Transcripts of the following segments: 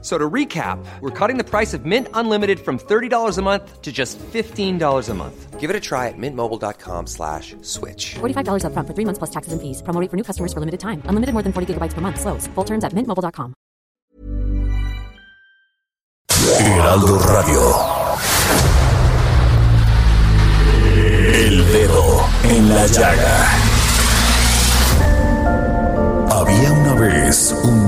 So to recap, we're cutting the price of Mint Unlimited from $30 a month to just $15 a month. Give it a try at mintmobile.com slash switch. $45 up front for three months plus taxes and fees. Promo rate for new customers for limited time. Unlimited more than 40 gigabytes per month. Slows. Full terms at mintmobile.com. Heraldo Radio. El dedo en la llaga. Había una vez un mundo en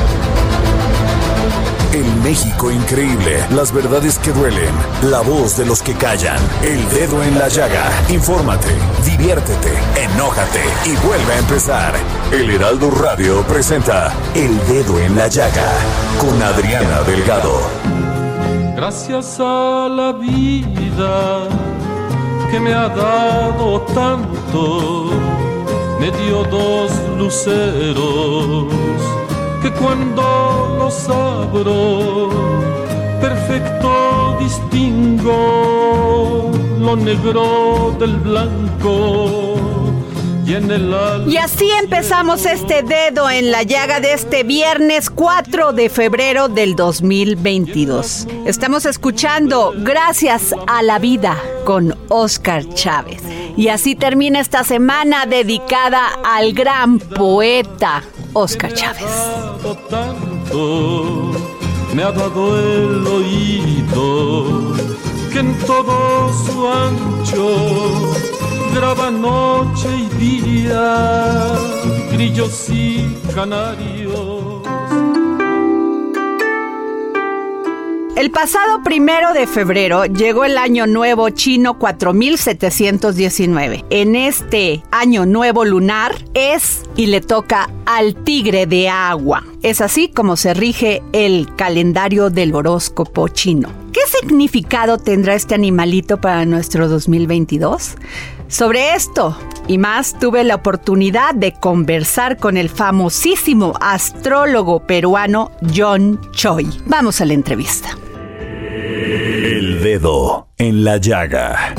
El México increíble, las verdades que duelen, la voz de los que callan, el dedo en la llaga. Infórmate, diviértete, enójate y vuelve a empezar. El Heraldo Radio presenta El Dedo en la Llaga con Adriana Delgado. Gracias a la vida que me ha dado tanto, me dio dos luceros que cuando perfecto distingo lo negro del blanco. Y, en el y así empezamos este dedo en la llaga de este viernes 4 de febrero del 2022. Estamos escuchando Gracias a la vida con Oscar Chávez. Y así termina esta semana dedicada al gran poeta Oscar Chávez. Me ha dado el oído que en todo su ancho graba noche y día, grillos y canarios. El pasado primero de febrero llegó el año nuevo chino 4719. En este año nuevo lunar es y le toca al tigre de agua. Es así como se rige el calendario del horóscopo chino. ¿Qué significado tendrá este animalito para nuestro 2022? Sobre esto y más tuve la oportunidad de conversar con el famosísimo astrólogo peruano John Choi. Vamos a la entrevista. El dedo en la llaga.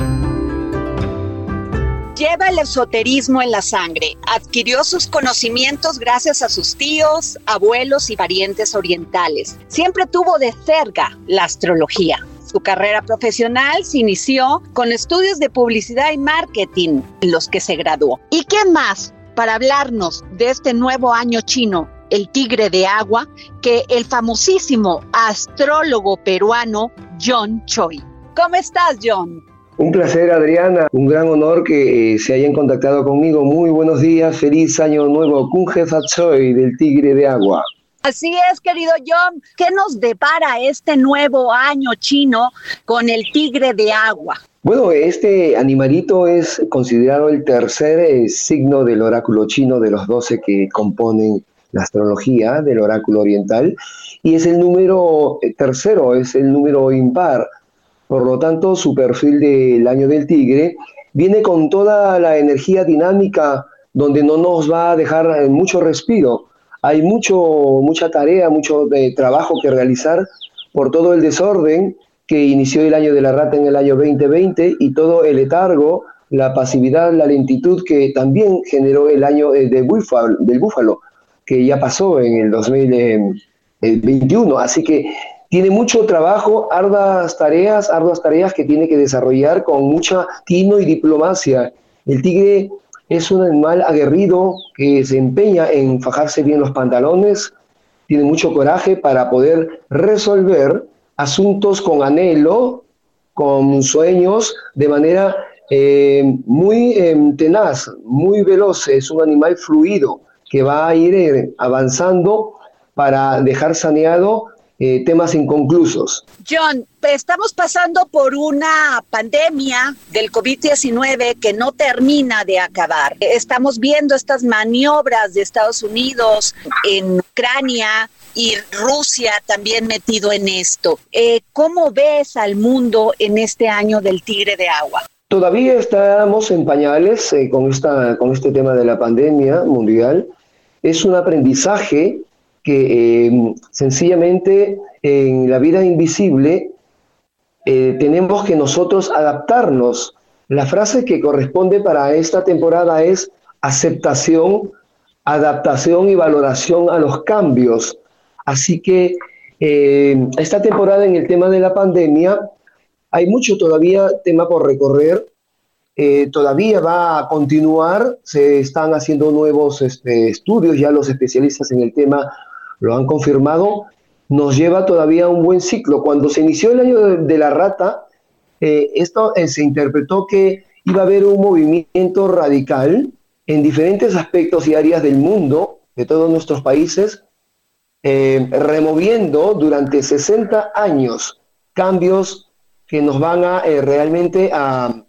Lleva el esoterismo en la sangre. Adquirió sus conocimientos gracias a sus tíos, abuelos y parientes orientales. Siempre tuvo de cerca la astrología. Su carrera profesional se inició con estudios de publicidad y marketing, en los que se graduó. ¿Y qué más para hablarnos de este nuevo año chino, el tigre de agua, que el famosísimo astrólogo peruano John Choi? ¿Cómo estás, John? Un placer, Adriana. Un gran honor que eh, se hayan contactado conmigo. Muy buenos días. Feliz año nuevo. Kunje Choi del Tigre de Agua. Así es, querido John. ¿Qué nos depara este nuevo año chino con el tigre de agua? Bueno, este animalito es considerado el tercer eh, signo del oráculo chino de los doce que componen la astrología del oráculo oriental y es el número eh, tercero, es el número impar. Por lo tanto, su perfil del año del tigre viene con toda la energía dinámica donde no nos va a dejar eh, mucho respiro hay mucho, mucha tarea, mucho de trabajo que realizar por todo el desorden que inició el año de la rata en el año 2020 y todo el letargo, la pasividad, la lentitud que también generó el año eh, de búfalo, del búfalo, que ya pasó en el 2021. Así que tiene mucho trabajo, arduas tareas, arduas tareas que tiene que desarrollar con mucha tino y diplomacia. El tigre es un animal aguerrido que se empeña en fajarse bien los pantalones, tiene mucho coraje para poder resolver asuntos con anhelo, con sueños, de manera eh, muy em, tenaz, muy veloz. Es un animal fluido que va a ir eh, avanzando para dejar saneado eh, temas inconclusos. John, estamos pasando por una pandemia del COVID-19 que no termina de acabar. Estamos viendo estas maniobras de Estados Unidos en Ucrania, y Rusia también metido en esto. Eh, ¿Cómo ves al mundo en este año del tigre de agua? Todavía estamos en pañales eh, con, esta, con este tema de la pandemia mundial. Es un aprendizaje que eh, sencillamente en la vida invisible tenemos que nosotros adaptarnos. La frase que corresponde para esta temporada es aceptación, adaptación y valoración a los cambios. Así que eh, esta temporada en el tema de la pandemia hay mucho todavía tema por recorrer. Eh, todavía va a continuar, se están haciendo nuevos este, estudios, ya los especialistas en el tema lo han confirmado, nos lleva todavía un buen ciclo. Cuando se inició el año de, la rata, eh, esto se interpretó que iba a haber un movimiento radical en diferentes aspectos y áreas del mundo, de todos nuestros países, eh, removiendo durante 60 años cambios que nos van a eh, realmente a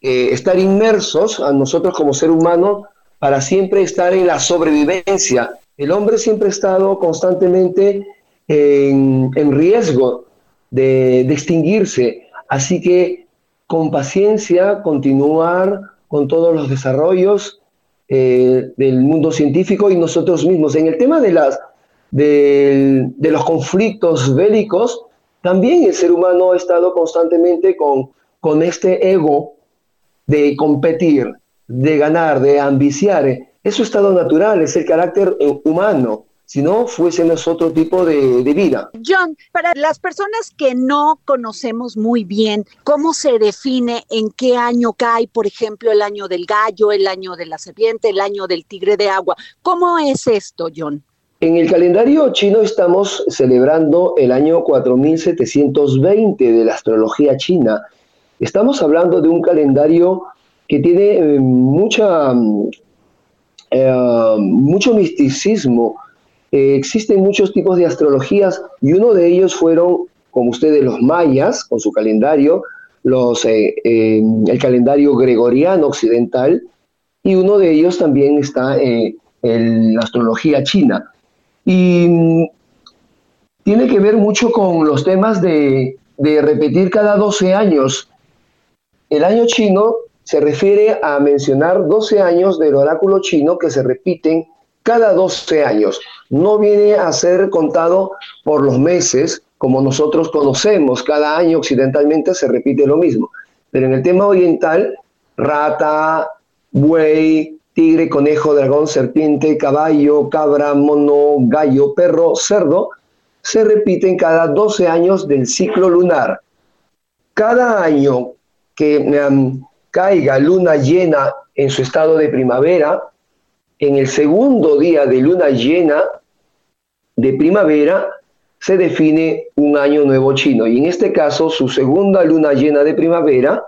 eh, estar inmersos a nosotros como ser humano para siempre estar en la sobrevivencia. El hombre siempre ha estado constantemente en, riesgo de, extinguirse, así que con paciencia continuar con todos los desarrollos del mundo científico y nosotros mismos. En el tema de las de, los conflictos bélicos, también el ser humano ha estado constantemente con, con este ego de competir, de ganar, de ambiciar. Es estado natural, es el carácter eh, humano. Si no, fuésemos otro tipo de, de, vida. John, para las personas que no conocemos muy bien cómo se define en qué año cae, por ejemplo, el año del gallo, el año de la serpiente, el año del tigre de agua, ¿cómo es esto, John? En el calendario chino estamos celebrando el año 4720 de la astrología china. Estamos hablando de un calendario que tiene eh, mucha, eh, mucho misticismo. Eh, existen muchos tipos de astrologías y uno de ellos fueron, como ustedes, los mayas, con su calendario, los, el calendario gregoriano occidental, y uno de ellos también está en la astrología china. Y mm, tiene que ver mucho con los temas de, repetir cada 12 años. El año chino se refiere a mencionar 12 años del oráculo chino que se repiten cada 12 años. No viene a ser contado por los meses como nosotros conocemos. Cada año occidentalmente se repite lo mismo. Pero en el tema oriental, rata, buey, tigre, conejo, dragón, serpiente, caballo, cabra, mono, gallo, perro, cerdo, se repiten cada 12 años del ciclo lunar. Cada año que um, caiga luna llena en su estado de primavera, en el segundo día de luna llena de primavera, se define un año nuevo chino. Y en este caso, su segunda luna llena de primavera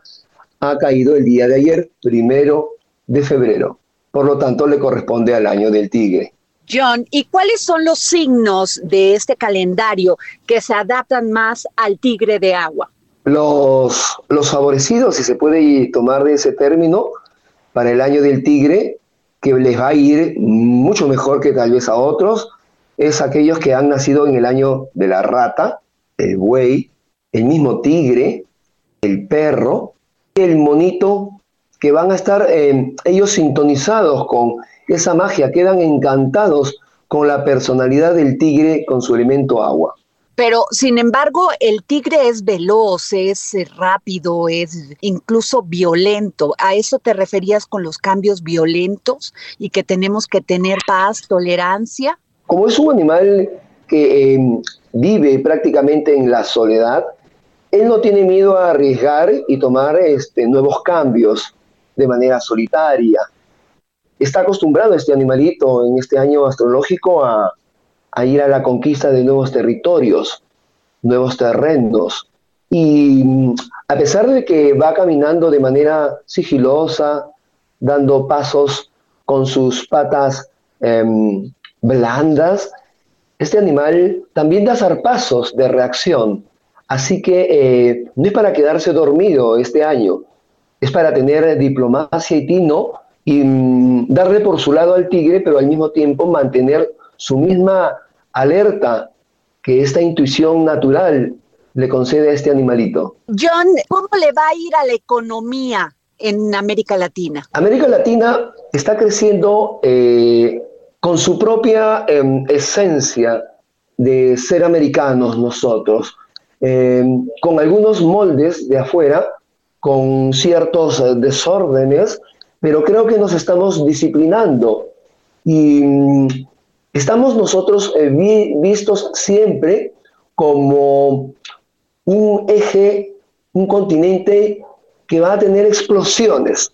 ha caído el día de ayer, primero de febrero por lo tanto le corresponde al año del tigre. John, ¿y cuáles son los signos de este calendario que se adaptan más al tigre de agua? Los, los favorecidos, si se puede tomar de ese término, para el año del tigre, que les va a ir mucho mejor que tal vez a otros, es aquellos que han nacido en el año de la rata, el buey, el mismo tigre, el perro, el monito que van a estar eh, ellos sintonizados con esa magia, quedan encantados con la personalidad del tigre con su elemento agua. Pero, sin embargo, el tigre es veloz, es rápido, es incluso violento. ¿A eso te referías con los cambios violentos y que tenemos que tener paz, tolerancia? Como es un animal que eh, vive prácticamente en la soledad, él no tiene miedo a arriesgar y tomar este, nuevos cambios de manera solitaria. Está acostumbrado este animalito en este año astrológico a, ir a la conquista de nuevos territorios, nuevos terrenos. Y mm, a pesar de que va caminando de manera sigilosa, dando pasos con sus patas em, blandas, este animal también da zarpazos de reacción. Así que eh, no es para quedarse dormido este año, es para tener diplomacia y tino y mm, darle por su lado al tigre, pero al mismo tiempo mantener su misma alerta que esta intuición natural le concede a este animalito. John, ¿cómo le va a ir a la economía en América Latina? América Latina está creciendo eh, con su propia em, esencia de ser americanos nosotros, em, con algunos moldes de afuera, con ciertos desórdenes, pero creo que nos estamos disciplinando y mm, estamos nosotros eh, vistos siempre como un eje, un continente que va a tener explosiones,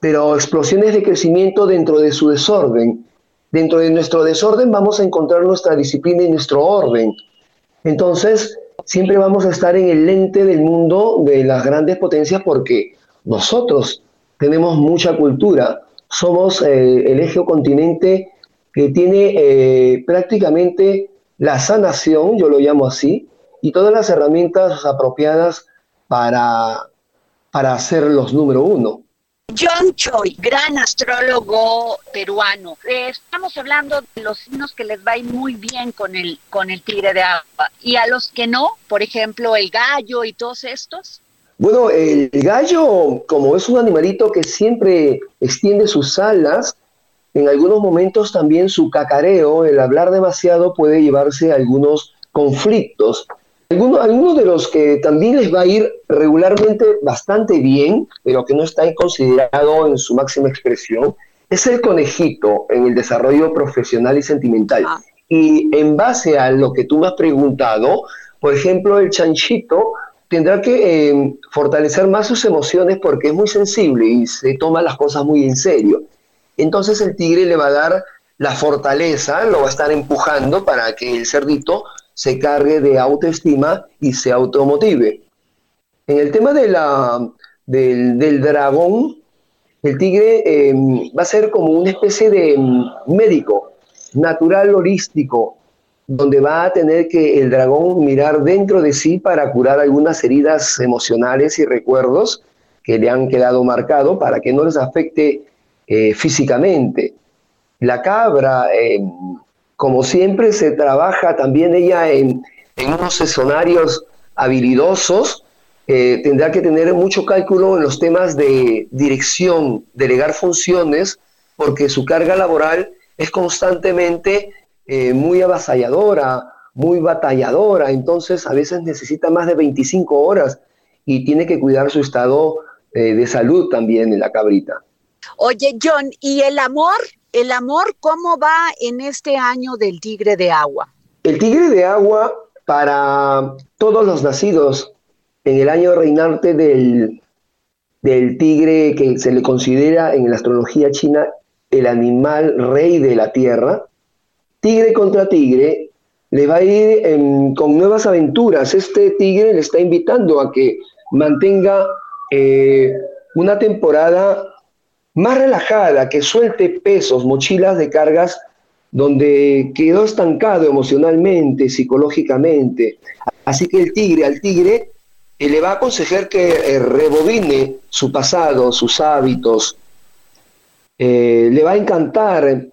pero explosiones de crecimiento dentro de su desorden. Dentro de nuestro desorden vamos a encontrar nuestra disciplina y nuestro orden. Entonces, siempre vamos a estar en el lente del mundo de las grandes potencias porque nosotros tenemos mucha cultura. Somos eh, el eje o continente que tiene eh, prácticamente la sanación, yo lo llamo así, y todas las herramientas apropiadas para, para ser los número uno. John Choi, gran astrólogo peruano. Eh, estamos hablando de los signos que les va a ir muy bien con el, con el tigre de agua. Y a los que no, por ejemplo, el gallo y todos estos. Bueno, el gallo, como es un animalito que siempre extiende sus alas, en algunos momentos también su cacareo, el hablar demasiado puede llevarse a algunos conflictos. Algunos, de los que también les va a ir regularmente bastante bien, pero que no está considerado en su máxima expresión, es el conejito en el desarrollo profesional y sentimental. Ah. Y en base a lo que tú me has preguntado, por ejemplo, el chanchito tendrá que eh, fortalecer más sus emociones porque es muy sensible y se toma las cosas muy en serio. Entonces el tigre le va a dar la fortaleza, lo va a estar empujando para que el cerdito se cargue de autoestima y se automotive. En el tema de la, del, dragón, el tigre em, va a ser como una especie de em, médico natural holístico, donde va a tener que el dragón mirar dentro de sí para curar algunas heridas emocionales y recuerdos que le han quedado marcados para que no les afecte eh, físicamente. La cabra em, como siempre se trabaja también ella en, unos escenarios habilidosos, eh, tendrá que tener mucho cálculo en los temas de dirección, delegar funciones, porque su carga laboral es constantemente eh, muy avasalladora, muy batalladora, entonces a veces necesita más de 25 horas y tiene que cuidar su estado eh, de salud también en la cabrita. Oye, John, ¿y el amor? ¿El amor cómo va en este año del tigre de agua? El tigre de agua para todos los nacidos en el año reinante del, del tigre que se le considera en la astrología china el animal rey de la tierra, tigre contra tigre, le va a ir con nuevas aventuras. Este tigre le está invitando a que mantenga eh, una temporada más relajada, que suelte pesos, mochilas de cargas donde quedó estancado emocionalmente, psicológicamente. Así que el tigre al tigre eh, le va a aconsejar que eh, rebobine su pasado, sus hábitos. Eh, le va a encantar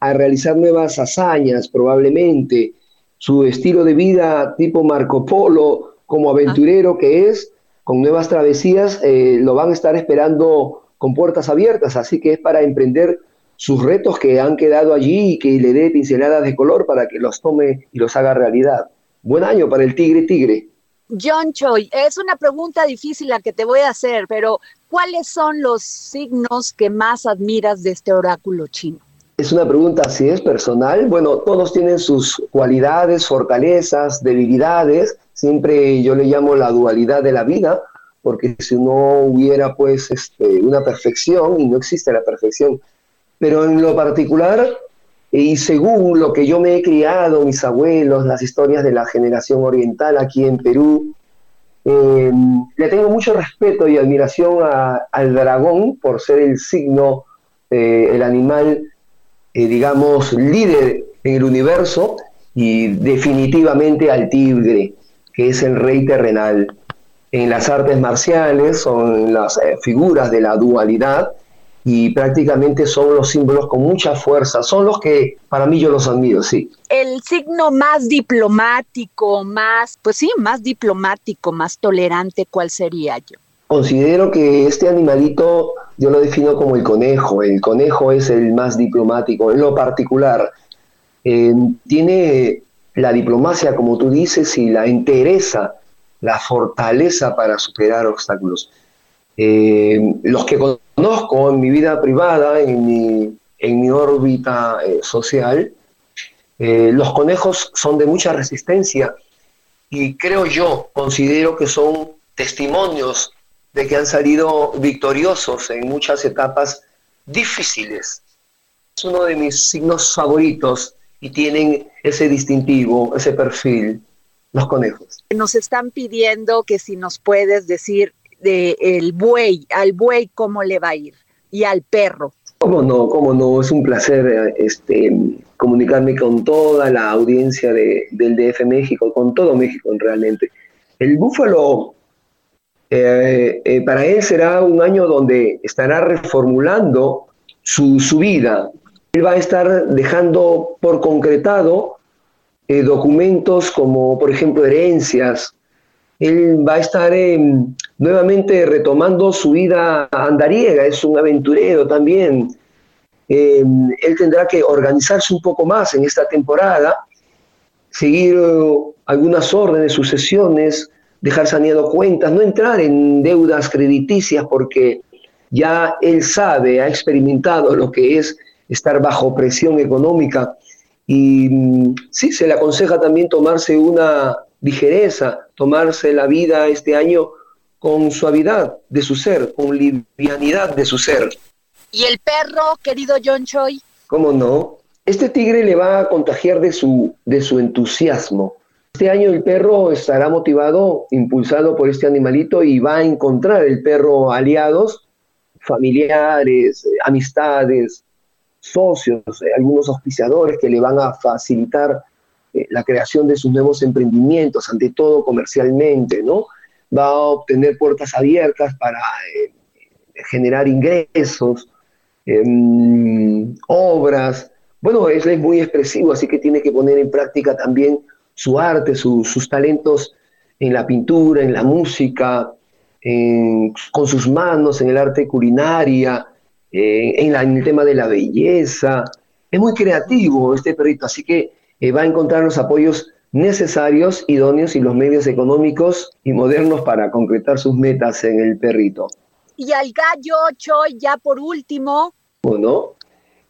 a realizar nuevas hazañas, probablemente. Su estilo de vida tipo Marco Polo, como aventurero que es, con nuevas travesías, lo van a estar esperando con puertas abiertas, así que es para emprender sus retos que han quedado allí y que le dé pinceladas de color para que los tome y los haga realidad. Buen año para el tigre tigre. John Choi, es una pregunta difícil la que te voy a hacer, pero ¿cuáles son los signos que más admiras de este oráculo chino? Es una pregunta, si es personal, bueno, todos tienen sus cualidades, fortalezas, debilidades, siempre yo le llamo la dualidad de la vida, porque si no hubiera pues este, una perfección, y no existe la perfección, pero en lo particular, y según lo que yo me he criado, mis abuelos, las historias de la generación oriental aquí en Perú, em, le tengo mucho respeto y admiración al dragón por ser el signo, eh, el animal, eh, digamos, líder en el universo y definitivamente al tigre, que es el rey terrenal. En las artes marciales son las eh, figuras de la dualidad y prácticamente son los símbolos con mucha fuerza, son los que para mí yo los admiro, sí. El signo más diplomático, más, pues sí, más diplomático, más tolerante, ¿cuál sería yo? Considero que este animalito yo lo defino como el conejo, el conejo es el más diplomático, en lo particular. Eh, tiene la diplomacia, como tú dices, y la entereza, la fortaleza para superar obstáculos. Eh, los que conozco en mi vida privada, en mi, en mi órbita eh, social, eh, los conejos son de mucha resistencia y creo yo, considero que son testimonios de que han salido victoriosos en muchas etapas difíciles. Es uno de mis signos favoritos y tienen ese distintivo, ese perfil, los conejos. Nos están pidiendo que si nos puedes decir de el buey, al buey cómo le va a ir y al perro. Cómo no, cómo no, es un placer este, comunicarme con toda la audiencia de, del DF México, con todo México realmente. El búfalo, eh, eh, para él será un año donde estará reformulando su, su vida. Él va a estar dejando por concretado eh, documentos como, por ejemplo, herencias, él va a estar em, nuevamente retomando su vida andariega, es un aventurero también. Em, él tendrá que organizarse un poco más en esta temporada, seguir uh, algunas órdenes, sucesiones, dejar saneado cuentas, no entrar en deudas crediticias porque ya él sabe, ha experimentado lo que es estar bajo presión económica y mm, sí, se le aconseja también tomarse una ligereza, tomarse la vida este año con suavidad de su ser, con livianidad de su ser. ¿Y el perro, querido John Choi? ¿Cómo no? Este tigre le va a contagiar de su, de su entusiasmo. Este año el perro estará motivado, impulsado por este animalito y va a encontrar el perro aliados, familiares, amistades, socios, eh, algunos auspiciadores que le van a facilitar eh, la creación de sus nuevos emprendimientos, ante todo comercialmente, ¿no? Va a obtener puertas abiertas para eh, generar ingresos, em, obras. Bueno, es, es muy expresivo, así que tiene que poner en práctica también su arte, sus talentos en la pintura, en la música, con sus manos, en el arte culinaria, eh, en, en, el tema de la belleza. Es muy creativo este perrito, así que eh, va a encontrar los apoyos necesarios, idóneos y los medios económicos y modernos para concretar sus metas en el perrito. Y al gallo Choi, ya por último. Bueno,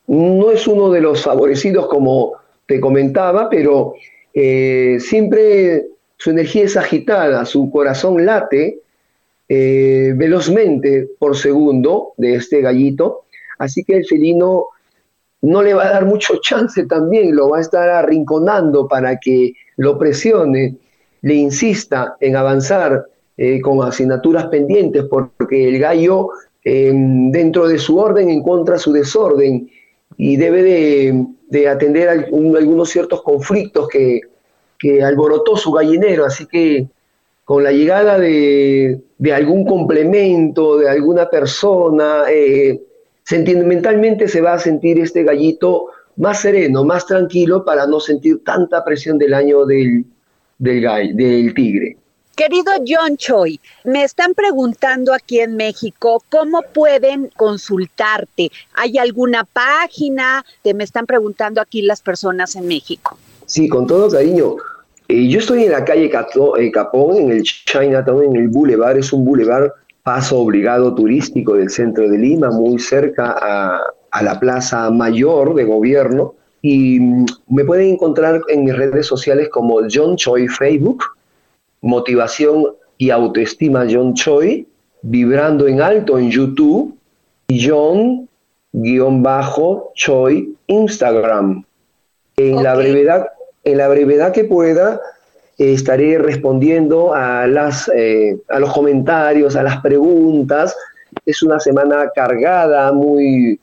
no es uno de los favorecidos como te comentaba, pero eh, siempre su energía es agitada, su corazón late eh, velozmente por segundo de este gallito, así que el felino no le va a dar mucho chance también, lo va a estar arrinconando para que lo presione, le insista en avanzar eh, con asignaturas pendientes, porque el gallo em, dentro de su orden encuentra su desorden y debe de, atender algunos ciertos conflictos que, alborotó su gallinero, así que con la llegada de, algún complemento, de alguna persona, eh, sentimentalmente se va a sentir este gallito más sereno, más tranquilo para no sentir tanta presión del año del, del, del tigre. Querido John Choi, me están preguntando aquí en México cómo pueden consultarte. ¿Hay alguna página? Te me están preguntando aquí las personas en México. Sí, con todo cariño. Eh, yo estoy en la calle eh, Capón, en el Chinatown, en el Boulevard. Es un boulevard paso obligado turístico del centro de Lima, muy cerca a, la Plaza Mayor de Gobierno. Y mm, me pueden encontrar en mis redes sociales como John Choi Facebook, Motivación y Autoestima John Choi, Vibrando en Alto en YouTube, y John-Choi Instagram. En, la brevedad, en la brevedad que pueda, estaré respondiendo a, las, eh, a los comentarios, a las preguntas. Es una semana cargada, muy,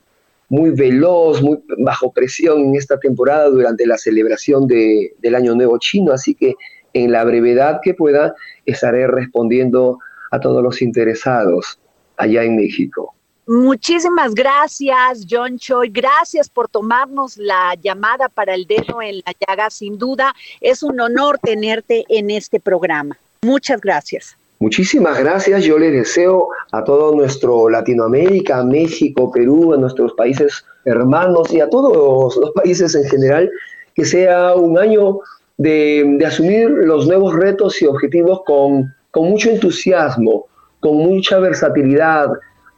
muy veloz, muy bajo presión en esta temporada durante la celebración de, del Año Nuevo Chino, así que en la brevedad que pueda estaré respondiendo a todos los interesados allá en México. Muchísimas gracias, John Choi. Gracias por tomarnos la llamada para el dedo en la llaga. Sin duda, es un honor tenerte en este programa. Muchas gracias. Muchísimas gracias. Yo les deseo a todo nuestro Latinoamérica, México, Perú, a nuestros países hermanos y a todos los países en general, que sea un año de, asumir los nuevos retos y objetivos con mucho entusiasmo, con mucha versatilidad,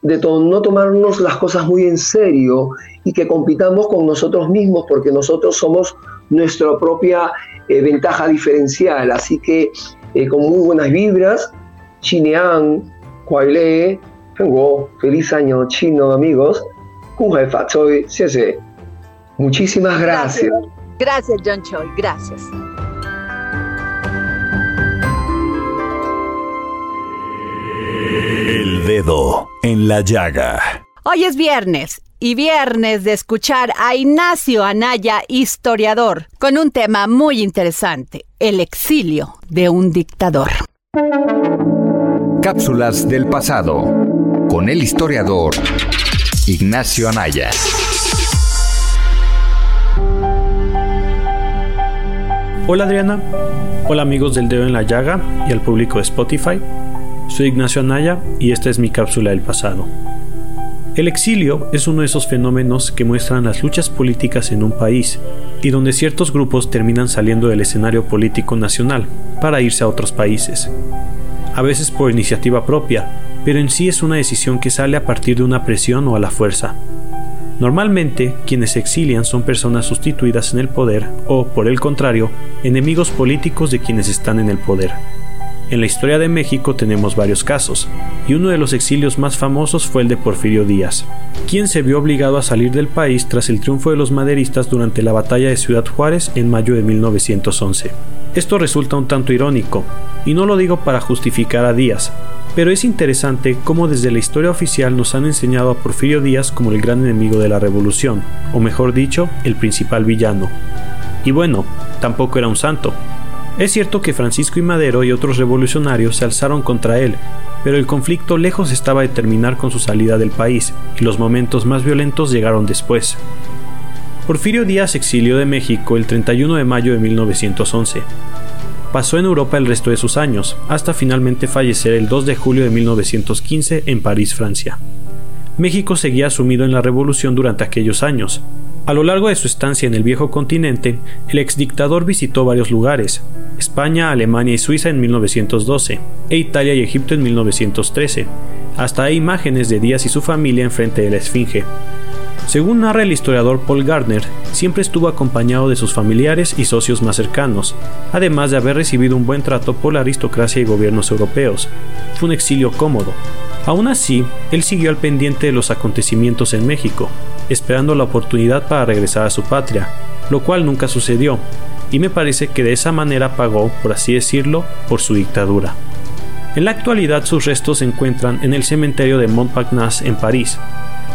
de no tomarnos las cosas muy en serio y que compitamos con nosotros mismos porque nosotros somos nuestra propia eh, ventaja diferencial. Así que eh, con muy buenas vibras, Chinean, Kuaile, tengo feliz año chino amigos, Muchísimas gracias. Gracias, John Choi, gracias. El dedo en la llaga. Hoy es viernes y viernes de escuchar a Ignacio Anaya, historiador, con un tema muy interesante, el exilio de un dictador. Cápsulas del pasado con el historiador Ignacio Anaya. Hola Adriana, hola amigos del dedo en la llaga y al público de Spotify. Soy Ignacio Anaya y esta es mi cápsula del pasado. El exilio es uno de esos fenómenos que muestran las luchas políticas en un país y donde ciertos grupos terminan saliendo del escenario político nacional para irse a otros países. A veces por iniciativa propia, pero en sí es una decisión que sale a partir de una presión o a la fuerza. Normalmente, quienes se exilian son personas sustituidas en el poder o, por el contrario, enemigos políticos de quienes están en el poder. En la historia de México tenemos varios casos, y uno de los exilios más famosos fue el de Porfirio Díaz, quien se vio obligado a salir del país tras el triunfo de los maderistas durante la batalla de Ciudad Juárez en mayo de 1911. Esto resulta un tanto irónico, y no lo digo para justificar a Díaz, pero es interesante cómo desde la historia oficial nos han enseñado a Porfirio Díaz como el gran enemigo de la revolución, o mejor dicho, el principal villano. Y bueno, tampoco era un santo, es cierto que Francisco y Madero y otros revolucionarios se alzaron contra él, pero el conflicto lejos estaba de terminar con su salida del país, y los momentos más violentos llegaron después. Porfirio Díaz exilió de México el 31 de mayo de 1911. Pasó en Europa el resto de sus años, hasta finalmente fallecer el 2 de julio de 1915 en París, Francia. México seguía sumido en la revolución durante aquellos años, a lo largo de su estancia en el viejo continente, el exdictador visitó varios lugares, España, Alemania y Suiza en 1912, e Italia y Egipto en 1913. Hasta hay imágenes de Díaz y su familia enfrente de la Esfinge. Según narra el historiador Paul Gardner, siempre estuvo acompañado de sus familiares y socios más cercanos, además de haber recibido un buen trato por la aristocracia y gobiernos europeos. Fue un exilio cómodo. Aún así, él siguió al pendiente de los acontecimientos en México, esperando la oportunidad para regresar a su patria, lo cual nunca sucedió, y me parece que de esa manera pagó, por así decirlo, por su dictadura. En la actualidad sus restos se encuentran en el cementerio de Montparnasse en París.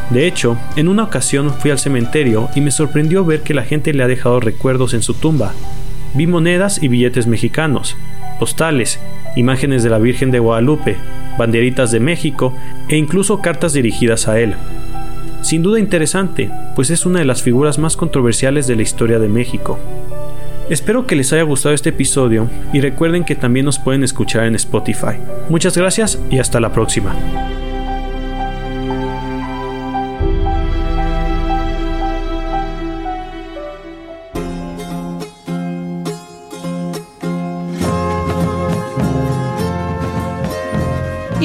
De hecho, en una ocasión fui al cementerio y me sorprendió ver que la gente le ha dejado recuerdos en su tumba. Vi monedas y billetes mexicanos, postales, imágenes de la Virgen de Guadalupe, banderitas de México e incluso cartas dirigidas a él. Sin duda interesante, pues es una de las figuras más controversiales de la historia de México. Espero que les haya gustado este episodio y recuerden que también nos pueden escuchar en Spotify. Muchas gracias y hasta la próxima.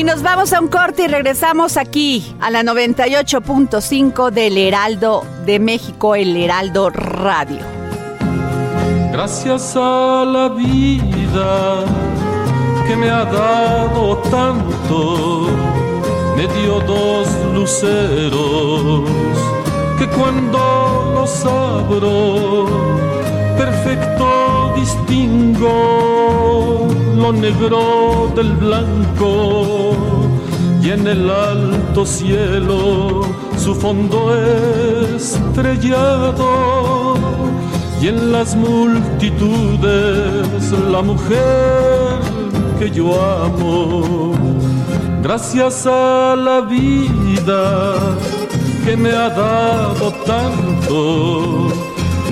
Y nos vamos a un corte y regresamos aquí a la 98.5 del Heraldo de México, el Heraldo Radio. Gracias a la vida que me ha dado tanto, me dio dos luceros que cuando los abro, perfecto distingo lo negro del blanco y en el alto cielo su fondo estrellado y en las multitudes la mujer que yo amo. Gracias a la vida que me ha dado tanto,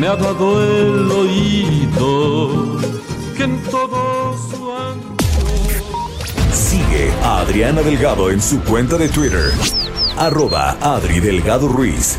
me ha dado el oído que en todo su Sigue a Adriana Delgado en su cuenta de Twitter arroba Adri Delgado Ruiz.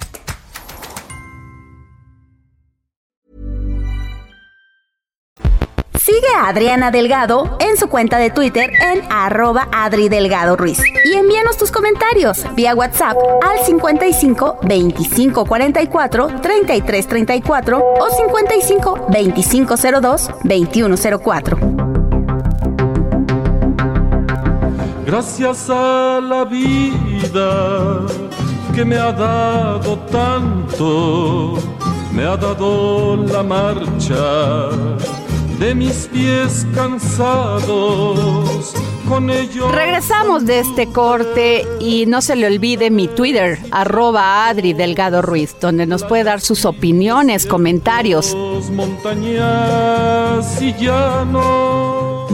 Sigue a Adriana Delgado en su cuenta de Twitter en arroba Adri Delgado Ruiz. Y envíanos tus comentarios vía WhatsApp al 55 25 44 33 34 o 55 25 02 21 04. Gracias a la vida que me ha dado tanto, me ha dado la marcha de mis pies cansados. Con ello Regresamos de este corte y no se le olvide mi Twitter, arroba Adri Delgado Ruiz, donde nos puede dar sus opiniones, comentarios. montañas y llanos.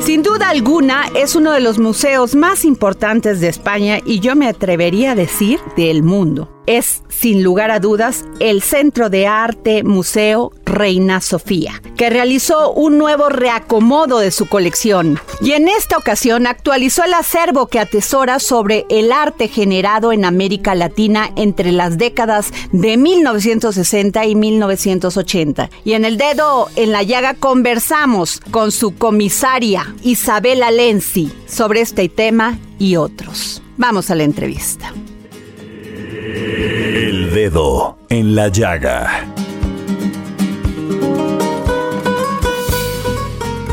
Sin duda alguna es uno de los museos más importantes de España y yo me atrevería a decir del mundo. Es, sin lugar a dudas, el Centro de Arte Museo Reina Sofía, que realizó un nuevo reacomodo de su colección y en esta ocasión actualizó el acervo que atesora sobre el arte generado en América Latina entre las décadas de 1960 y 1980. Y en el dedo en la llaga conversamos con su comisaria Isabela Lenzi sobre este tema y otros. Vamos a la entrevista. El dedo en la llaga.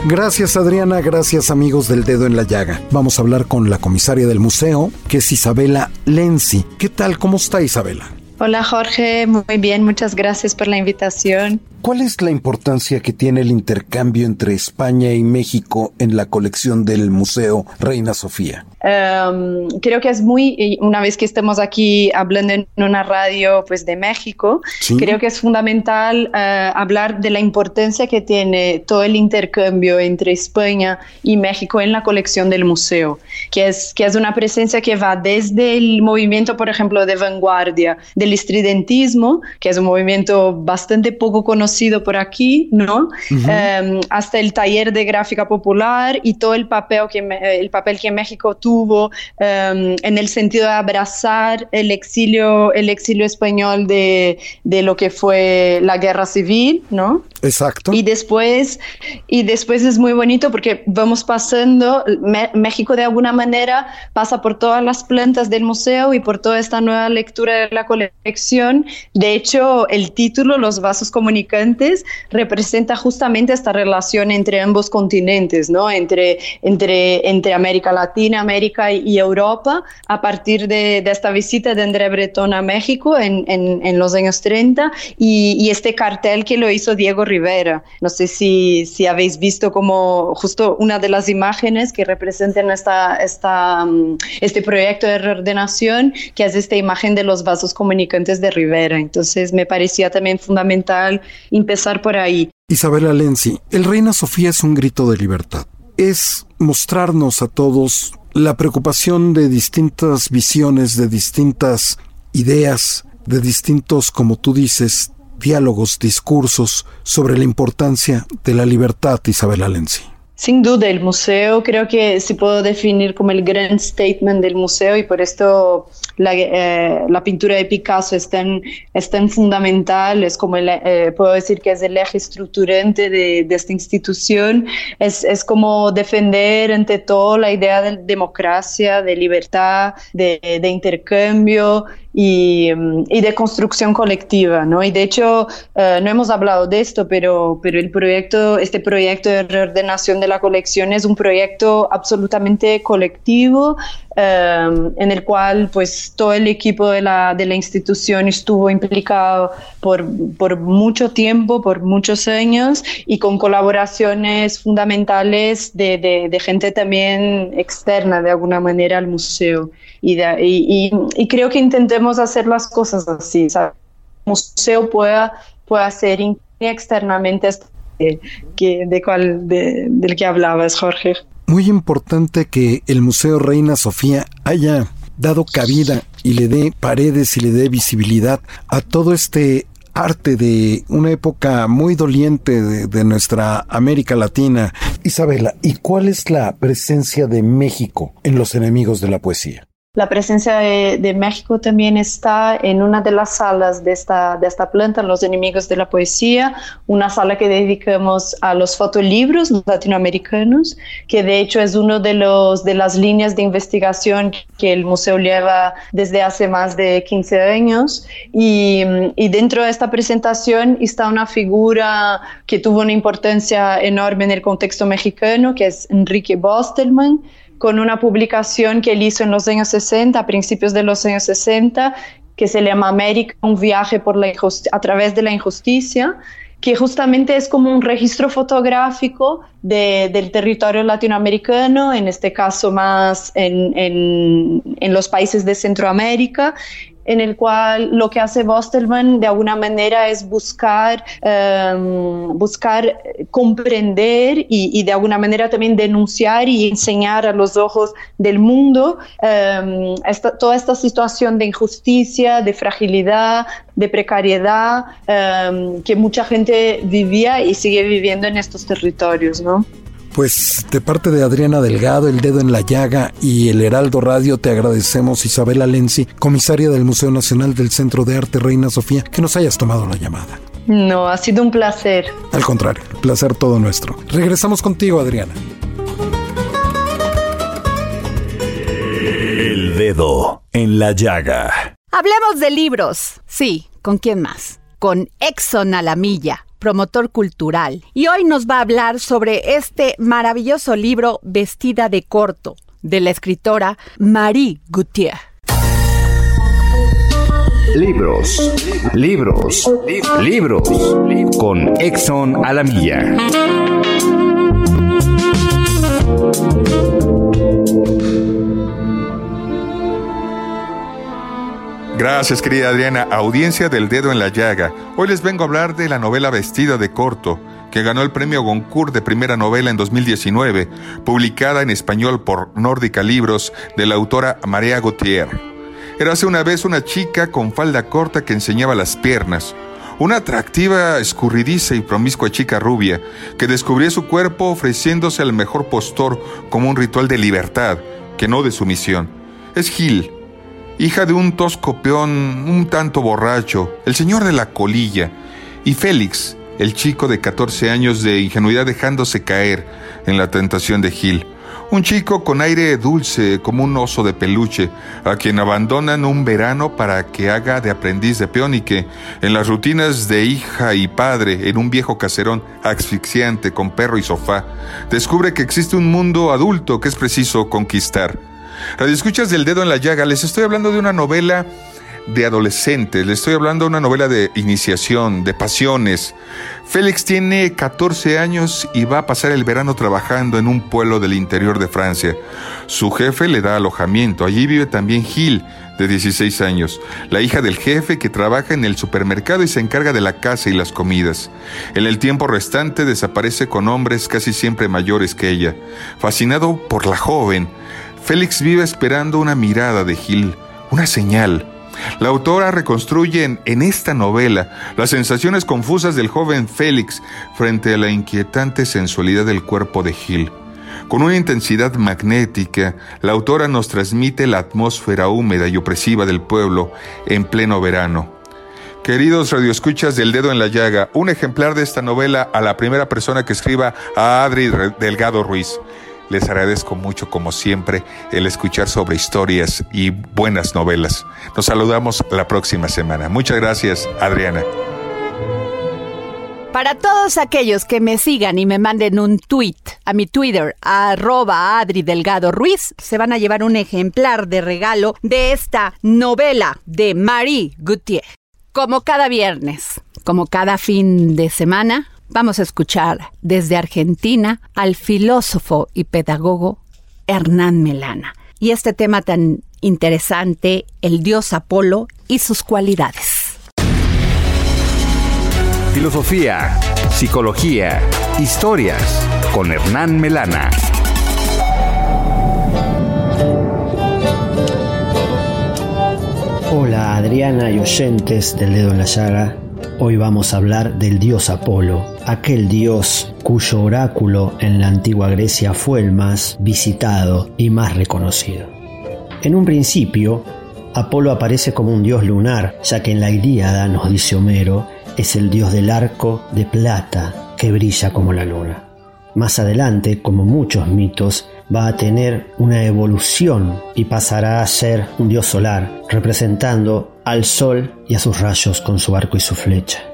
Gracias Adriana, gracias amigos del dedo en la llaga. Vamos a hablar con la comisaria del museo, que es Isabela Lenzi. ¿Qué tal? ¿Cómo está Isabela? Hola Jorge, muy bien, muchas gracias por la invitación. ¿Cuál es la importancia que tiene el intercambio entre España y México en la colección del Museo Reina Sofía? Um, creo que es muy, una vez que estamos aquí hablando en una radio pues de México, Sí. creo que es fundamental eh, hablar de la importancia que tiene todo el intercambio entre España y México en la colección del museo, que es, que es una presencia que va desde el movimiento, por ejemplo, de vanguardia del estridentismo, que es un movimiento bastante poco conocido por aquí, ¿no? Eh, hasta el taller de gráfica popular y todo el papel que, el papel que México tuvo eh, en el sentido de abrazar el exilio, el exilio español de, de lo que fue la guerra civil, ¿no? Exacto. Y después, y después es muy bonito porque vamos pasando, México de alguna manera pasa por todas las plantas del museo y por toda esta nueva lectura de la colección. De hecho, el título, Los vasos comunicantes, representa justamente esta relación entre ambos continentes, ¿no? Entre, entre, entre América Latina, América y, y Europa, a partir de, de esta visita de André Breton a México en, en, en los años 30 y, y este cartel que lo hizo Diego Rivera. No sé si, si habéis visto como justo una de las imágenes que representan esta, esta, mm, este proyecto de reordenación, que es esta imagen de los vasos comunicantes de Rivera. Entonces me parecía también fundamental empezar por ahí. Isabela Lenzi, el Reina Sofía es un grito de libertad. Es mostrarnos a todos la preocupación de distintas visiones, de distintas ideas, de distintos, como tú dices, diálogos, discursos sobre la importancia de la libertad, Isabel Alensi. Sin duda, el museo creo que se puede definir como el gran statement del museo y por esto la, eh, la pintura de Picasso es tan, es tan fundamental, es como el, eh, puedo decir que es el eje estructurante de, de esta institución, es, es, como defender ante todo la idea de democracia, de libertad, de, de intercambio y, y, de construcción colectiva, ¿no? Y de hecho, uh, no hemos hablado de esto, pero, pero el proyecto, este proyecto de reordenación de la colección es un proyecto absolutamente colectivo, um, en el cual pues todo el equipo de la, de la institución estuvo implicado por, por mucho tiempo, por muchos años, y con colaboraciones fundamentales de, de, de gente también externa, de alguna manera, al museo. Y, de, y, y, y creo que intentemos hacer las cosas así, ¿sabes? El museo pueda, pueda ser externamente que, de cual, de, del que hablabas, Jorge. Muy importante que el Museo Reina Sofía haya dado cabida y le dé paredes y le dé visibilidad a todo este arte de una época muy doliente de, de, nuestra América Latina. Isabela, ¿y cuál es la presencia de México en los enemigos de la poesía? La presencia de, de, México también está en una de las salas de esta, de esta planta, Los Enemigos de la Poesía, una sala que dedicamos a los fotolibros latinoamericanos, que de hecho es una de, los, de las líneas de investigación que el museo lleva desde hace más de 15 años. Y, y dentro de esta presentación está una figura que tuvo una importancia enorme en el contexto mexicano, que es Enrique Bostelman, con una publicación que él hizo en los años 60, a principios de los años 60, que se llama América, un viaje por la a través de la injusticia, que justamente es como un registro fotográfico de, del territorio latinoamericano, en este caso más en, en, en los países de Centroamérica, en el cual lo que hace Bostelman de alguna manera es buscar, um, buscar comprender y, de alguna manera también denunciar y enseñar a los ojos del mundo esta, toda esta situación de injusticia, de fragilidad, de precariedad um, que mucha gente vivía y sigue viviendo en estos territorios, ¿no? Pues de parte de Adriana Delgado, El Dedo en la Llaga y el Heraldo Radio te agradecemos Isabela Lenzi, comisaria del Museo Nacional del Centro de Arte Reina Sofía, que nos hayas tomado la llamada. No, ha sido un placer. Al contrario, placer todo nuestro. Regresamos contigo, Adriana. El Dedo en la Llaga. Hablemos de libros. Sí, ¿con quién más? Con Exxon a la milla promotor cultural, y hoy nos va a hablar sobre este maravilloso libro Vestida de corto, de la escritora Marie Gauthier. Libros, libros, libros, con Exxon a la milla. Gracias, querida Adriana. Audiencia del dedo en la llaga. Hoy les vengo a hablar de la novela Vestida de corto, que ganó el premio Goncourt de primera novela en 2019, publicada en español por Nórdica Libros de la autora María Gautier. Érase una vez una chica con falda corta que enseñaba las piernas, una atractiva, escurridiza y promiscua chica rubia que descubría su cuerpo ofreciéndose al mejor postor como un ritual de libertad, que no de sumisión. Es Gil, hija de un tosco peón un tanto borracho, el señor de la colilla, y Félix, el chico de 14 años de ingenuidad dejándose caer en la tentación de Gil. Un chico con aire dulce como un oso de peluche, a quien abandonan un verano para que haga de aprendiz de peón y que, en las rutinas de hija y padre, en un viejo caserón asfixiante con perro y sofá, descubre que existe un mundo adulto que es preciso conquistar. Radio Escuchas del Dedo en la Llaga, les estoy hablando de una novela de adolescentes, les estoy hablando de una novela de iniciación, de pasiones. Félix tiene 14 años y va a pasar el verano trabajando en un pueblo del interior de Francia. Su jefe le da alojamiento, allí vive también Gil, de 16 años, la hija del jefe que trabaja en el supermercado y se encarga de la casa y las comidas. En el tiempo restante desaparece con hombres casi siempre mayores que ella. Fascinado por la joven, Félix vive esperando una mirada de Gil, una señal. La autora reconstruye en, esta novela las sensaciones confusas del joven Félix frente a la inquietante sensualidad del cuerpo de Gil. Con una intensidad magnética, la autora nos transmite la atmósfera húmeda y opresiva del pueblo en pleno verano. Queridos radioescuchas del dedo en la llaga, un ejemplar de esta novela a la primera persona que escriba a Adri Delgado Ruiz. Les agradezco mucho, como siempre, el escuchar sobre historias y buenas novelas. Nos saludamos la próxima semana. Muchas gracias, Adriana. Para todos aquellos que me sigan y me manden un tweet a mi Twitter, arroba Adri Delgado Ruiz, se van a llevar un ejemplar de regalo de esta novela de Marie Gauthier. Como cada viernes, como cada fin de semana, vamos a escuchar desde Argentina al filósofo y pedagogo Hernán Melana. Y este tema tan interesante, el dios Apolo y sus cualidades. Filosofía, psicología, historias con Hernán Melana. Hola Adriana y oyentes del dedo en la llaga. Hoy vamos a hablar del dios Apolo, aquel dios cuyo oráculo en la antigua Grecia fue el más visitado y más reconocido. En un principio, Apolo aparece como un dios lunar, ya que en la Ilíada, nos dice Homero, es el dios del arco de plata que brilla como la luna. Más adelante, como muchos mitos, va a tener una evolución y pasará a ser un dios solar, representando al sol y a sus rayos con su arco y su flecha.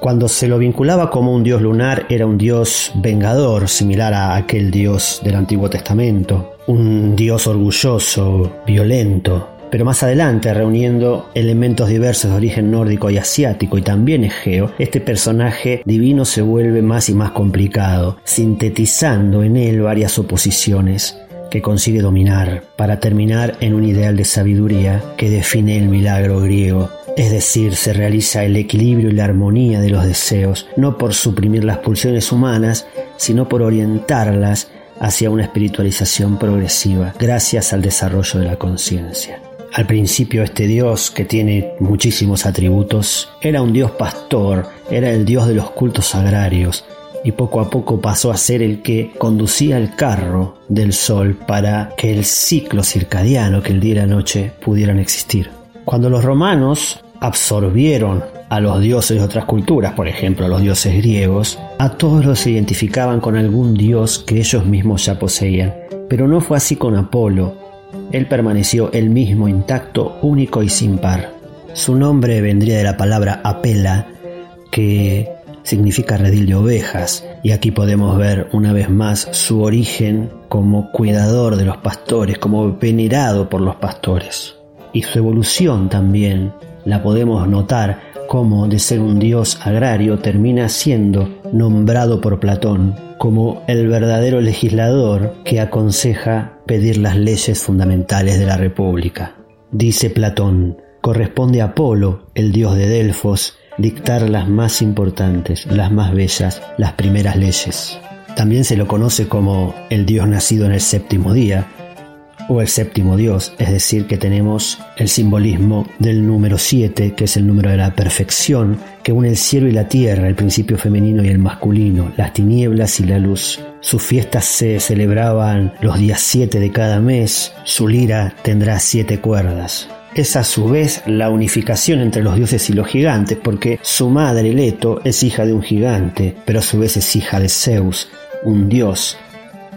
Cuando se lo vinculaba como un dios lunar era un dios vengador, similar a aquel dios del Antiguo Testamento, un dios orgulloso, violento, pero más adelante, reuniendo elementos diversos de origen nórdico y asiático y también egeo, este personaje divino se vuelve más y más complicado, sintetizando en él varias oposiciones consigue dominar para terminar en un ideal de sabiduría que define el milagro griego. Es decir, se realiza el equilibrio y la armonía de los deseos, no por suprimir las pulsiones humanas, sino por orientarlas hacia una espiritualización progresiva, gracias al desarrollo de la conciencia. Al principio este dios, que tiene muchísimos atributos, era un dios pastor, era el dios de los cultos agrarios, y poco a poco pasó a ser el que conducía el carro del sol para que el ciclo circadiano, que el día y la noche, pudieran existir. Cuando los romanos absorbieron a los dioses de otras culturas, por ejemplo a los dioses griegos, a todos los identificaban con algún dios que ellos mismos ya poseían. Pero no fue así con Apolo, él permaneció el mismo, intacto, único y sin par. Su nombre vendría de la palabra apela, que significa redil de ovejas, y aquí podemos ver una vez más su origen como cuidador de los pastores, como venerado por los pastores. Y su evolución también la podemos notar como de ser un dios agrario termina siendo nombrado por Platón como el verdadero legislador que aconseja pedir las leyes fundamentales de la República. Dice Platón, corresponde a Apolo, el dios de Delfos, dictar las más importantes, las más bellas, las primeras leyes. También se lo conoce como el dios nacido en el séptimo día, o el séptimo Dios, es decir, que tenemos el simbolismo del número 7, que es el número de la perfección, que une el cielo y la tierra, el principio femenino y el masculino, las tinieblas y la luz. Sus fiestas se celebraban los días 7 de cada mes, su lira tendrá siete cuerdas. Es a su vez la unificación entre los dioses y los gigantes, porque su madre Leto es hija de un gigante, pero a su vez es hija de Zeus, un dios,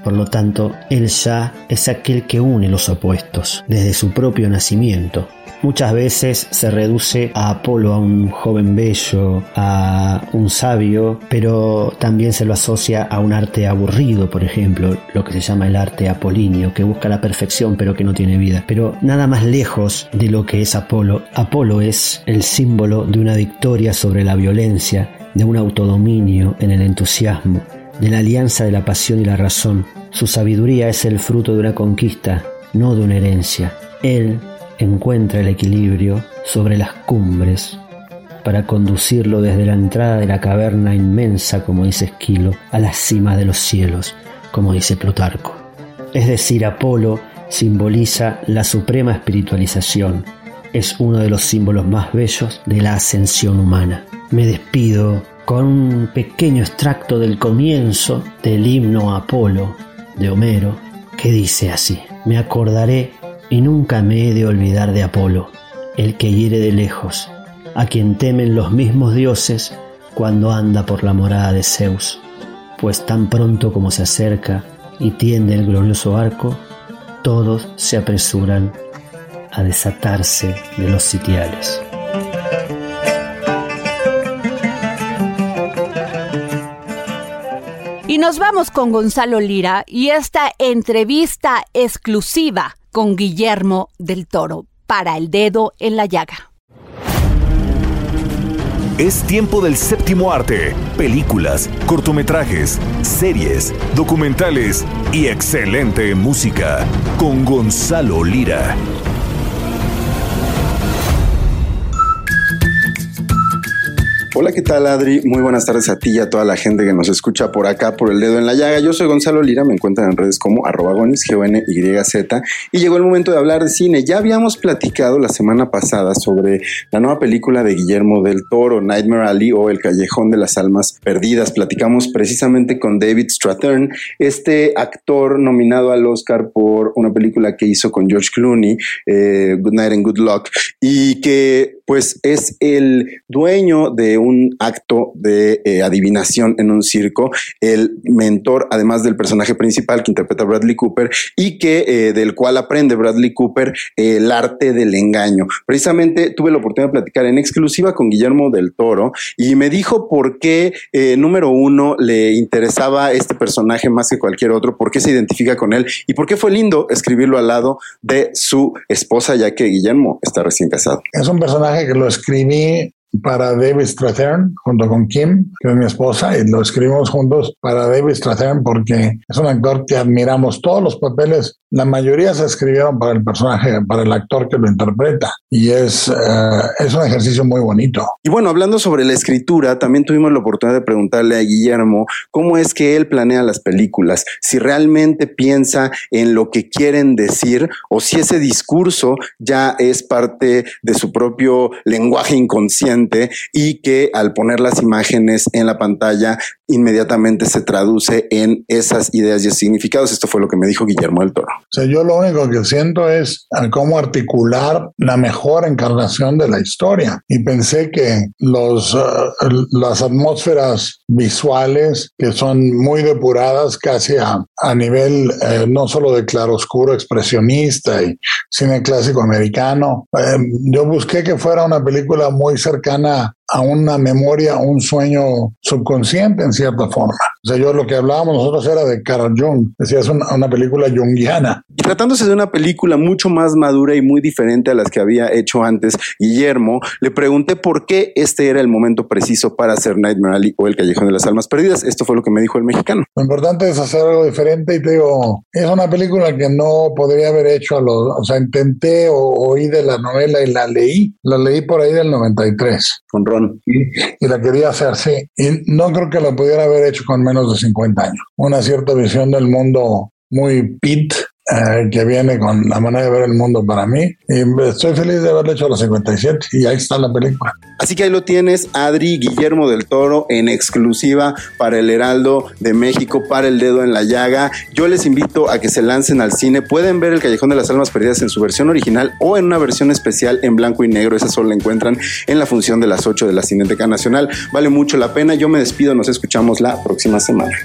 por lo tanto, él ya es aquel que une los opuestos desde su propio nacimiento. Muchas veces se reduce a Apolo a un joven bello, a un sabio, pero también se lo asocia a un arte aburrido, por ejemplo, lo que se llama el arte apolíneo, que busca la perfección pero que no tiene vida. Pero nada más lejos de lo que es Apolo. Apolo es el símbolo de una victoria sobre la violencia, de un autodominio en el entusiasmo, de la alianza de la pasión y la razón. Su sabiduría es el fruto de una conquista, no de una herencia. Él encuentra el equilibrio sobre las cumbres para conducirlo desde la entrada de la caverna inmensa, como dice Esquilo, a la cima de los cielos, como dice Plutarco. Es decir, Apolo simboliza la suprema espiritualización. Es uno de los símbolos más bellos de la ascensión humana. Me despido con un pequeño extracto del comienzo del himno Apolo de Homero, que dice así, me acordaré y nunca me he de olvidar de Apolo, el que hiere de lejos, a quien temen los mismos dioses cuando anda por la morada de Zeus, pues tan pronto como se acerca y tiende el glorioso arco, todos se apresuran a desatarse de los sitiales. Nos vamos con Gonzalo Lira y esta entrevista exclusiva con Guillermo del Toro para el dedo en la llaga. Es tiempo del séptimo arte, películas, cortometrajes, series, documentales y excelente música con Gonzalo Lira. Hola, ¿qué tal Adri? Muy buenas tardes a ti y a toda la gente que nos escucha por acá por el dedo en la llaga. Yo soy Gonzalo Lira, me encuentran en redes como arroba gonis, g o n y z y llegó el momento de hablar de cine. Ya habíamos platicado la semana pasada sobre la nueva película de Guillermo del Toro, Nightmare Alley o El Callejón de las Almas Perdidas. Platicamos precisamente con David Strathern, este actor nominado al Oscar por una película que hizo con George Clooney, eh, Good Night and Good Luck, y que pues es el dueño de un acto de eh, adivinación en un circo, el mentor, además del personaje principal que interpreta Bradley Cooper y que eh, del cual aprende Bradley Cooper el arte del engaño. Precisamente tuve la oportunidad de platicar en exclusiva con Guillermo del Toro y me dijo por qué, eh, número uno, le interesaba este personaje más que cualquier otro, por qué se identifica con él y por qué fue lindo escribirlo al lado de su esposa, ya que Guillermo está recién casado. Es un personaje que lo escribí para David Strathern junto con Kim, que es mi esposa, y lo escribimos juntos para David Strathern porque es un actor que admiramos. Todos los papeles, la mayoría se escribieron para el personaje, para el actor que lo interpreta, y es, eh, es un ejercicio muy bonito. Y bueno, hablando sobre la escritura, también tuvimos la oportunidad de preguntarle a Guillermo cómo es que él planea las películas, si realmente piensa en lo que quieren decir o si ese discurso ya es parte de su propio lenguaje inconsciente y que al poner las imágenes en la pantalla inmediatamente se traduce en esas ideas y significados. Esto fue lo que me dijo Guillermo del Toro. O sea, yo lo único que siento es cómo articular la mejor encarnación de la historia. Y pensé que los, uh, las atmósferas visuales, que son muy depuradas casi a, a nivel eh, no solo de claroscuro expresionista y cine clásico americano, eh, yo busqué que fuera una película muy cercana a una memoria, un sueño subconsciente en cierta forma. O sea, yo lo que hablábamos nosotros era de Carl Jung, decía, es una, una, película junguiana. Y tratándose de una película mucho más madura y muy diferente a las que había hecho antes Guillermo, le pregunté por qué este era el momento preciso para hacer Nightmare Alley o El Callejón de las Almas Perdidas. Esto fue lo que me dijo el mexicano. Lo importante es hacer algo diferente y te digo, es una película que no podría haber hecho a los, o sea, intenté o oí de la novela y la leí, la leí por ahí del 93. Con Ron. Y, la quería hacer, sí. Y no creo que la pudiera haber hecho con menos de 50 años. Una cierta visión del mundo muy pit, eh, que viene con la manera de ver el mundo para mí. Y estoy feliz de haberlo hecho a los 57 y ahí está la película. Así que ahí lo tienes, Adri Guillermo del Toro en exclusiva para el Heraldo de México, para el dedo en la llaga. Yo les invito a que se lancen al cine. Pueden ver El Callejón de las Almas Perdidas en su versión original o en una versión especial en blanco y negro. Esa solo la encuentran en la función de las 8 de la Cineteca Nacional. Vale mucho la pena. Yo me despido, nos escuchamos la próxima semana.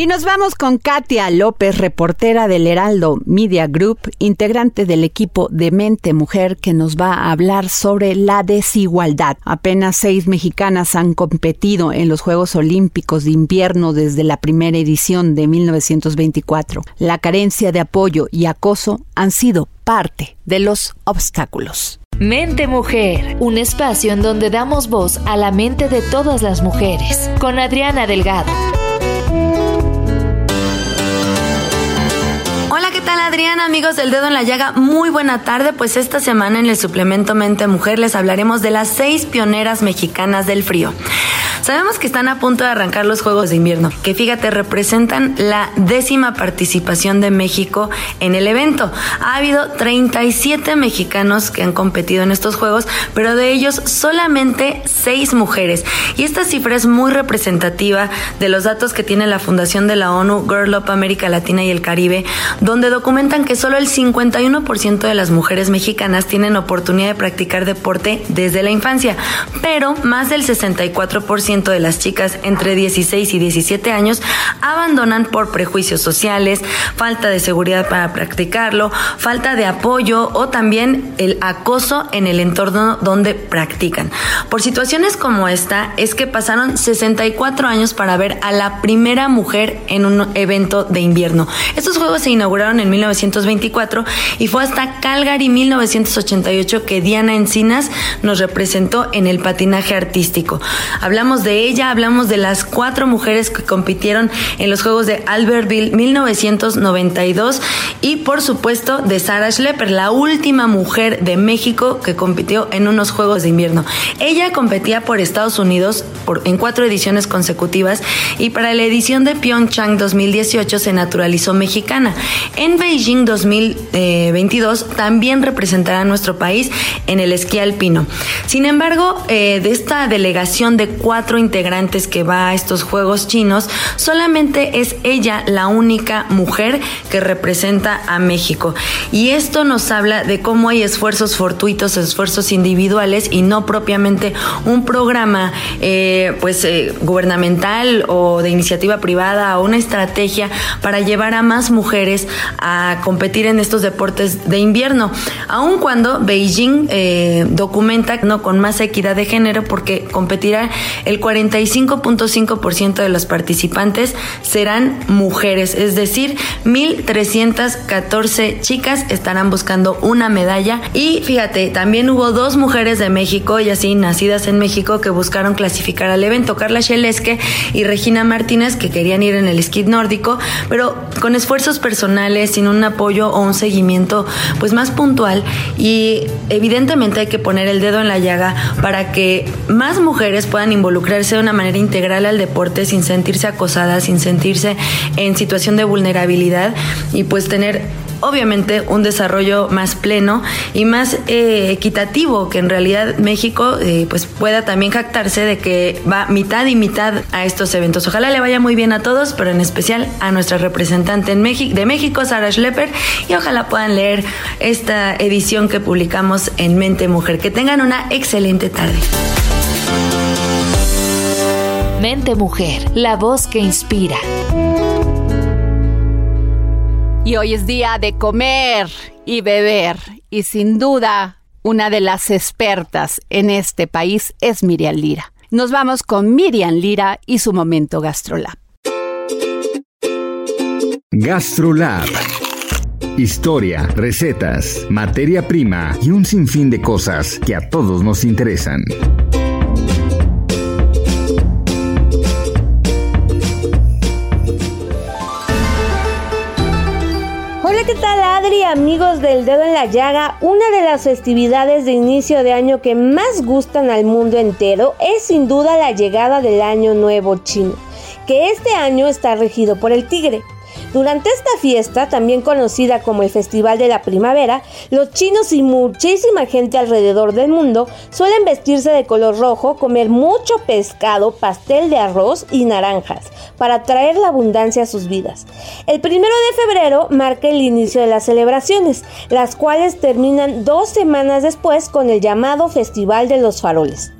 Y nos vamos con Katia López, reportera del Heraldo Media Group, integrante del equipo de Mente Mujer, que nos va a hablar sobre la desigualdad. Apenas seis mexicanas han competido en los Juegos Olímpicos de Invierno desde la primera edición de 1924. La carencia de apoyo y acoso han sido parte de los obstáculos. Mente Mujer, un espacio en donde damos voz a la mente de todas las mujeres, con Adriana Delgado. Tal Adriana? Amigos del Dedo en la Llaga, muy buena tarde. Pues esta semana en el suplemento Mente Mujer les hablaremos de las seis pioneras mexicanas del frío. Sabemos que están a punto de arrancar los Juegos de Invierno, que fíjate, representan la décima participación de México en el evento. Ha habido 37 mexicanos que han competido en estos Juegos, pero de ellos solamente 6 mujeres. Y esta cifra es muy representativa de los datos que tiene la Fundación de la ONU Girl Up América Latina y el Caribe, donde documentan que solo el 51% de las mujeres mexicanas tienen oportunidad de practicar deporte desde la infancia, pero más del 64% de las chicas entre 16 y 17 años abandonan por prejuicios sociales, falta de seguridad para practicarlo, falta de apoyo o también el acoso en el entorno donde practican. Por situaciones como esta es que pasaron 64 años para ver a la primera mujer en un evento de invierno. Estos juegos se inauguraron en 1924 y fue hasta Calgary 1988 que Diana Encinas nos representó en el patinaje artístico. Hablamos de ella, hablamos de las cuatro mujeres que compitieron en los Juegos de Albertville 1992 y por supuesto de Sarah Schlepper, la última mujer de México que compitió en unos Juegos de Invierno. Ella competía por Estados Unidos por, en cuatro ediciones consecutivas y para la edición de Pyeongchang 2018 se naturalizó mexicana. Beijing 2022 también representará a nuestro país en el esquí alpino. Sin embargo, eh, de esta delegación de cuatro integrantes que va a estos Juegos chinos, solamente es ella la única mujer que representa a México. Y esto nos habla de cómo hay esfuerzos fortuitos, esfuerzos individuales y no propiamente un programa eh, pues eh, gubernamental o de iniciativa privada o una estrategia para llevar a más mujeres a competir en estos deportes de invierno, aun cuando Beijing eh, documenta no con más equidad de género porque competirá el 45.5% de los participantes serán mujeres, es decir, 1.314 chicas estarán buscando una medalla. Y fíjate, también hubo dos mujeres de México y así nacidas en México que buscaron clasificar al evento, Carla Sheleske y Regina Martínez que querían ir en el esquí nórdico, pero con esfuerzos personales, sin un apoyo o un seguimiento pues más puntual. Y evidentemente hay que poner el dedo en la llaga para que más mujeres puedan involucrarse de una manera integral al deporte sin sentirse acosadas, sin sentirse en situación de vulnerabilidad y pues tener obviamente un desarrollo más pleno y más eh, equitativo, que en realidad México eh, pues pueda también jactarse de que va mitad y mitad a estos eventos. Ojalá le vaya muy bien a todos, pero en especial a nuestra representante en México, de México, Sara Schlepper, y ojalá puedan leer esta edición que publicamos en Mente Mujer. Que tengan una excelente tarde. Mente Mujer, la voz que inspira. Y hoy es día de comer y beber. Y sin duda, una de las expertas en este país es Miriam Lira. Nos vamos con Miriam Lira y su momento GastroLab. GastroLab. Historia, recetas, materia prima y un sinfín de cosas que a todos nos interesan. ¿Qué tal Adri? Amigos del dedo en la llaga, una de las festividades de inicio de año que más gustan al mundo entero es sin duda la llegada del Año Nuevo Chino, que este año está regido por el tigre. Durante esta fiesta, también conocida como el Festival de la Primavera, los chinos y muchísima gente alrededor del mundo suelen vestirse de color rojo, comer mucho pescado, pastel de arroz y naranjas, para traer la abundancia a sus vidas. El primero de febrero marca el inicio de las celebraciones, las cuales terminan dos semanas después con el llamado Festival de los Faroles.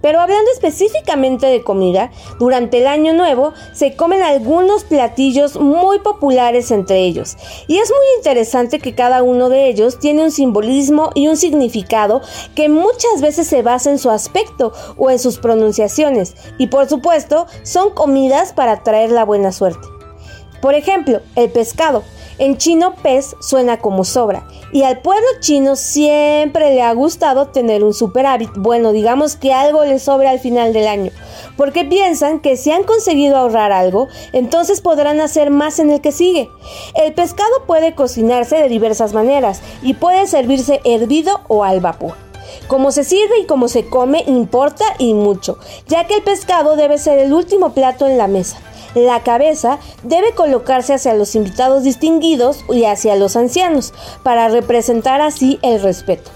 Pero hablando específicamente de comida, durante el año nuevo se comen algunos platillos muy populares entre ellos. Y es muy interesante que cada uno de ellos tiene un simbolismo y un significado que muchas veces se basa en su aspecto o en sus pronunciaciones. Y por supuesto, son comidas para traer la buena suerte. Por ejemplo, el pescado. En chino pez suena como sobra y al pueblo chino siempre le ha gustado tener un superávit, bueno, digamos que algo le sobra al final del año, porque piensan que si han conseguido ahorrar algo, entonces podrán hacer más en el que sigue. El pescado puede cocinarse de diversas maneras y puede servirse hervido o al vapor. Cómo se sirve y cómo se come importa y mucho, ya que el pescado debe ser el último plato en la mesa. La cabeza debe colocarse hacia los invitados distinguidos y hacia los ancianos, para representar así el respeto.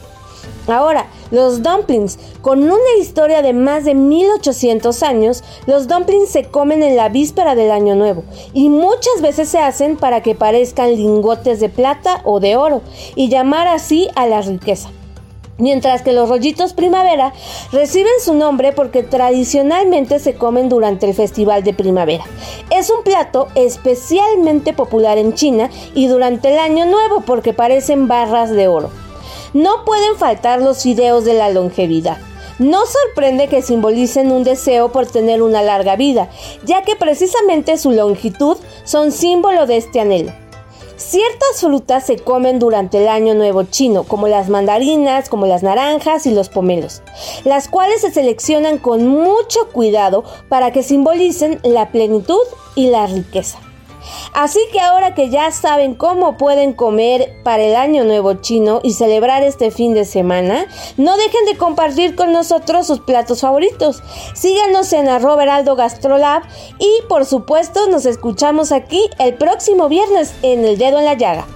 Ahora, los dumplings. Con una historia de más de 1800 años, los dumplings se comen en la víspera del Año Nuevo y muchas veces se hacen para que parezcan lingotes de plata o de oro y llamar así a la riqueza. Mientras que los rollitos primavera reciben su nombre porque tradicionalmente se comen durante el festival de primavera. Es un plato especialmente popular en China y durante el año nuevo porque parecen barras de oro. No pueden faltar los fideos de la longevidad. No sorprende que simbolicen un deseo por tener una larga vida, ya que precisamente su longitud son símbolo de este anhelo. Ciertas frutas se comen durante el año nuevo chino, como las mandarinas, como las naranjas y los pomelos, las cuales se seleccionan con mucho cuidado para que simbolicen la plenitud y la riqueza. Así que ahora que ya saben cómo pueden comer para el año nuevo chino y celebrar este fin de semana, no dejen de compartir con nosotros sus platos favoritos. Síganos en arroba heraldo gastrolab y por supuesto nos escuchamos aquí el próximo viernes en El Dedo en la Llaga.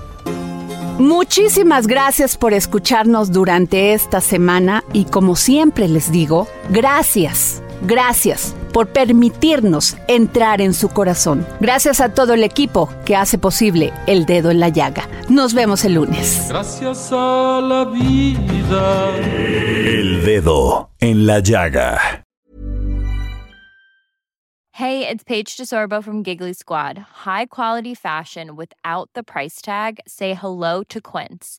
Muchísimas gracias por escucharnos durante esta semana y como siempre les digo, gracias, gracias por permitirnos entrar en su corazón. Gracias a todo el equipo que hace posible El Dedo en la Llaga. Nos vemos el lunes. Gracias a la vida. El Dedo en la Llaga. Hey, it's Paige DeSorbo from Giggly Squad. High quality fashion without the price tag. Say hello to Quince.